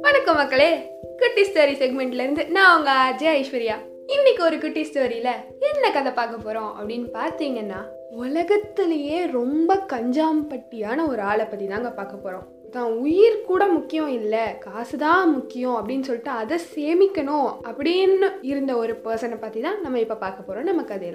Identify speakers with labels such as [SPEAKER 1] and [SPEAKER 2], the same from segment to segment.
[SPEAKER 1] வணக்கம் மக்களே. குட்டி ஸ்டோரி செக்மெண்ட்ல இருந்து நான் உங்க அஜய் ஐஸ்வர்யா. இன்னைக்கு ஒரு குட்டி ஸ்டோரியில என்ன கதை பார்க்க போறோம் அப்படின்னு பார்த்தீங்கன்னா உலகத்திலேயே ரொம்ப கஞ்சாம்பட்டியான ஒரு ஆளை பத்தி தாங்க பார்க்க போறோம். தான் உயிர் கூட முக்கியம் இல்லை காசு தான் முக்கியம் அப்படின்னு சொல்லிட்டு அதை சேமிக்கணும் அப்படின்னு இருந்த ஒரு பர்சனை பத்தி தான் நம்ம இப்போ பார்க்க போறோம் நம்ம கதையில.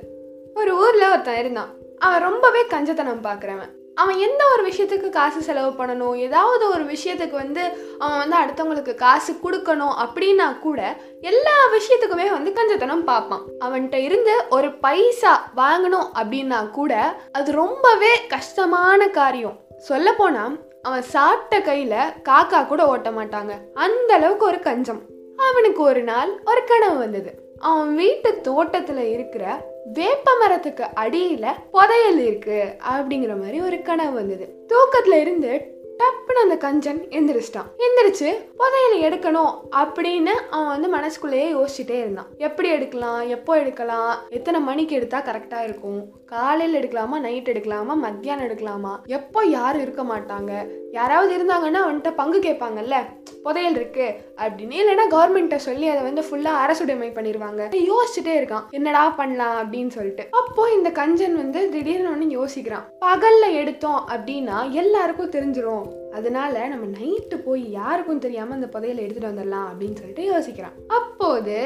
[SPEAKER 1] ஒரு ஊர்ல ஒருத்தன் இருந்தான். அவன் ரொம்பவே கஞ்சத்தனம் பார்க்குறவன். அவன் எந்த ஒரு விஷயத்துக்கு காசு செலவு பண்ணணும்? ஏதாவது ஒரு விஷயத்துக்கு வந்து அவன் வந்து அடுத்தவங்களுக்கு காசு கொடுக்கணும் அப்படின்னா கூட எல்லா விஷயத்துக்குமே வந்து கஞ்சத்தனம் பார்ப்பான். அவன்கிட்ட இருந்து ஒரு பைசா வாங்கணும் அப்படின்னா கூட அது ரொம்பவே கஷ்டமான காரியம். சொல்ல அவன் சாப்பிட்ட கையில் காக்கா கூட ஓட்ட மாட்டாங்க. அந்த அளவுக்கு ஒரு கஞ்சம். அவனுக்கு ஒரு நாள் ஒரு கனவு வந்தது. அவன் வீட்டு தோட்டத்துல இருக்கிற வேப்ப மரத்துக்கு அடியில புதையல் இருக்கு அப்படிங்கிற மாதிரி ஒரு கனவு வந்தது. தூக்கத்துல இருந்து டப்புன்னு அந்த கஞ்சன் எந்திரிச்சிட்டான். எந்திரிச்சு புதையலை எடுக்கணும் அப்படின்னு அவன் வந்து மனசுக்குள்ளேயே யோசிச்சுட்டே இருந்தான். எப்படி எடுக்கலாம் எப்போ எடுக்கலாம் எத்தனை மணிக்கு எடுத்தா கரெக்டா இருக்கும் காலையில் எடுக்கலாமா நைட் எடுக்கலாமா மத்தியானம் எடுக்கலாமா எப்போ யாரும் இருக்க மாட்டாங்க யாராவது இருந்தாங்கன்னா அவன்கிட்ட பங்கு கேட்பாங்கல்ல புதையல் இருக்கு அப்படின்னு இல்லைன்னா கவர்மெண்ட்டை சொல்லி அதை வந்து ஃபுல்லாக அரசுடைமை பண்ணிடுவாங்க யோசிச்சுட்டே இருக்கான். என்னடா பண்ணலாம் அப்படின்னு சொல்லிட்டு. அப்போ இந்த கஞ்சன் வந்து திடீர்னு ஒன்று யோசிக்கிறான். பகல்ல எடுத்தோம் அப்படின்னா எல்லாருக்கும் தெரிஞ்சிடும் அதனால நம்ம நைட்டு போய் யாருக்கும் தெரியாம அந்த புதையலை எடுத்துட்டு வந்துடலாம் அப்படின்னு சொல்லிட்டு யோசிக்கிறான். அப்போது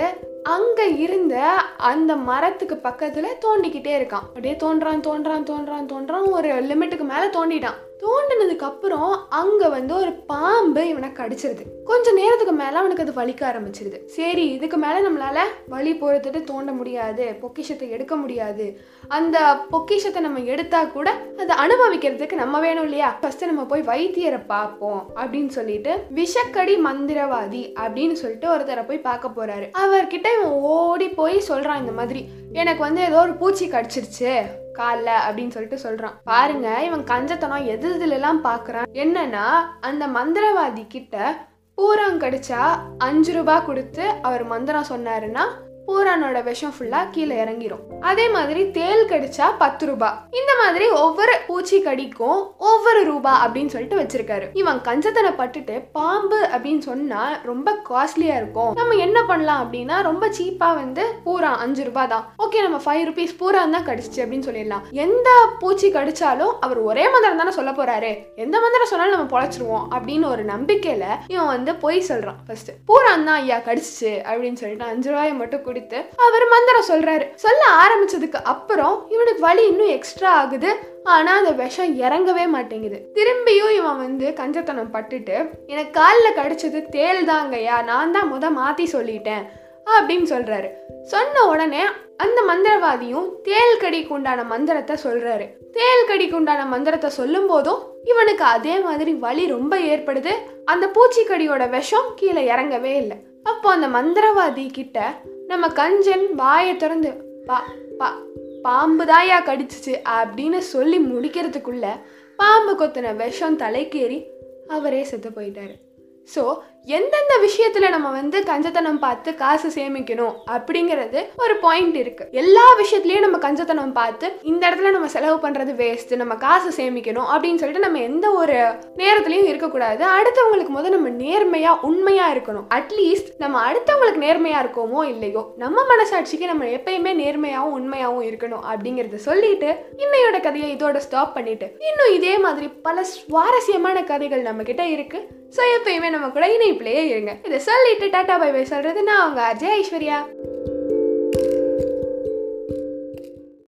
[SPEAKER 1] அங்க இருந்த அந்த மரத்துக்கு பக்கத்துல தோண்டிக்கிட்டே இருக்கான். அப்படியே தோன்றான் தோன்றான் தோன்றான் தோன்றான். ஒரு லிமிட்டுக்கு மேல தோண்டிட்டான். தோண்டினதுக்கு அப்புறம் அங்க வந்து ஒரு பாம்பு இவனை கடிச்சிருது. கொஞ்ச நேரத்துக்கு மேல அவனுக்கு அது வலிக்க ஆரம்பிச்சிருது. சரி இதுக்கு மேல நம்மளால வழி போகிறதுட்டு தோண்ட முடியாது. பொக்கிஷத்தை எடுக்க முடியாது. அந்த பொக்கிஷத்தை நம்ம எடுத்தா கூட அதை அனுபவிக்கிறதுக்கு நம்ம வேணும் இல்லையா? ஃபர்ஸ்ட் நம்ம போய் வைத்தியரை பார்ப்போம் அப்படின்னு சொல்லிட்டு விஷக்கடி மந்திரவாதி அப்படின்னு சொல்லிட்டு ஒருத்தரை போய் பார்க்க போறாரு. அவர்கிட்ட இவன் ஓடி போய் சொல்றான் இந்த மாதிரி. எனக்கு வந்து ஏதோ ஒரு பூச்சி கடிச்சிருச்சு காலில் அப்படின்னு சொல்லிட்டு சொல்றான். பாருங்க இவன் கஞ்சத்தனம் எது இதுலலாம் எல்லாம் பாக்குறான்? என்னன்னா அந்த மந்திரவாதி கிட்ட பூரம் கடிச்சா அஞ்சு ரூபாய் கொடுத்து அவர் மந்திரம் சொன்னாருன்னா பூரானோட விஷம் ஃபுல்லா கீழே இறங்கிரும். அதே மாதிரி தேல் கடிச்சா பத்து ரூபாய் இந்த மாதிரி ஒவ்வொரு பூச்சி கடிக்கும் ஒவ்வொரு ரூபாய் அப்படின்னு சொல்லிட்டு வச்சிருக்காரு. இவன் கஞ்சத்தனை பட்டுட்டு பாம்பு அப்படின்னு சொன்னா ரொம்ப காஸ்ட்லியா இருக்கும். நம்ம என்ன பண்ணலாம் அப்படின்னா ரொம்ப சீப்பா வந்து பூரா அஞ்சு ரூபா தான். ஓகே நம்ம ஃபைவ் ருபீஸ் பூரா தான் கடிச்சிச்சு அப்படின்னு சொல்லிடலாம். எந்த பூச்சி கடிச்சாலும் அவர் ஒரே மந்திரம் தானே சொல்ல போறாரு. எந்த மந்திரம் சொன்னாலும் நம்ம பொழைச்சிருவோம் அப்படின்னு ஒரு நம்பிக்கையில இவன் வந்து பொய் சொல்றான் ஃபர்ஸ்ட் பூரா தான் ஐயா கடிச்சிச்சு அப்படின்னு சொல்லிட்டு அஞ்சு ரூபாயை மட்டும் முடித்து அவர் மந்திரம் சொல்றாரு. சொல்ல ஆரம்பிச்சதுக்கு அப்புறம் இவனுக்கு வலி இன்னும் எக்ஸ்ட்ரா ஆகுது. ஆனா அந்த விஷம் இறங்கவே மாட்டேங்குது. திரும்பியும் இவன் வந்து கஞ்சத்தனம் பட்டுட்டு எனக்கு காலில் கடிச்சது தேல் தாங்கய்யா நான் தான் முத மாத்தி சொல்லிட்டேன் அப்படின்னு சொல்றாரு. சொன்ன உடனே அந்த மந்திரவாதியும் தேல் கடிக்கு உண்டான மந்திரத்தை சொல்றாரு. தேல் கடிக்கு உண்டான மந்திரத்தை சொல்லும் போதும் இவனுக்கு அதே மாதிரி வலி ரொம்ப ஏற்படுது. அந்த பூச்சிக்கடியோட விஷம் கீழே இறங்கவே இல்லை. அப்போ அந்த மந்திரவாதி கிட்ட நம்ம கஞ்சன் வாயை திறந்து பா பா பாம்பு தாயா கடிச்சிச்சு அப்படின்னு சொல்லி முடிக்கிறதுக்குள்ள பாம்பு கொத்தின விஷம் தலைக்கேறி அவரே செத்து போயிட்டாரு. ஸோ எந்தெந்த விஷயத்துல நம்ம வந்து கஞ்சத்தனம் பார்த்து காசு சேமிக்கணும் அப்படிங்கிறது ஒரு பாயிண்ட் இருக்கு. எல்லா விஷயத்துலயும் நம்ம கஞ்சத்தனம் பார்த்து இந்த இடத்துல நம்ம செலவு பண்றது வேஸ்ட் நம்ம காசு சேமிக்கணும் அப்படின்னு சொல்லிட்டு நம்ம எந்த ஒரு நேரத்துலையும் இருக்கக்கூடாது. அடுத்தவங்களுக்கு முதல் நம்ம நேர்மையா உண்மையா இருக்கணும். அட்லீஸ்ட் நம்ம அடுத்தவங்களுக்கு நேர்மையா இருக்கோமோ இல்லையோ நம்ம மனசாட்சிக்கு நம்ம எப்பயுமே நேர்மையாவும் உண்மையாவும் இருக்கணும் அப்படிங்கறத சொல்லிட்டு இன்னையோட கதையை இதோட ஸ்டாப் பண்ணிட்டு இன்னும் இதே மாதிரி பல சுவாரஸ்யமான கதைகள் நம்ம கிட்ட இருக்கு. ஸோ எப்பயுமே நம்ம கூட இணைப்பிலேயே இருங்க. இதை சொல்லிட்டு டாட்டா பை பை சொல்கிறது நான் அவங்க அஜய் ஐஸ்வர்யா.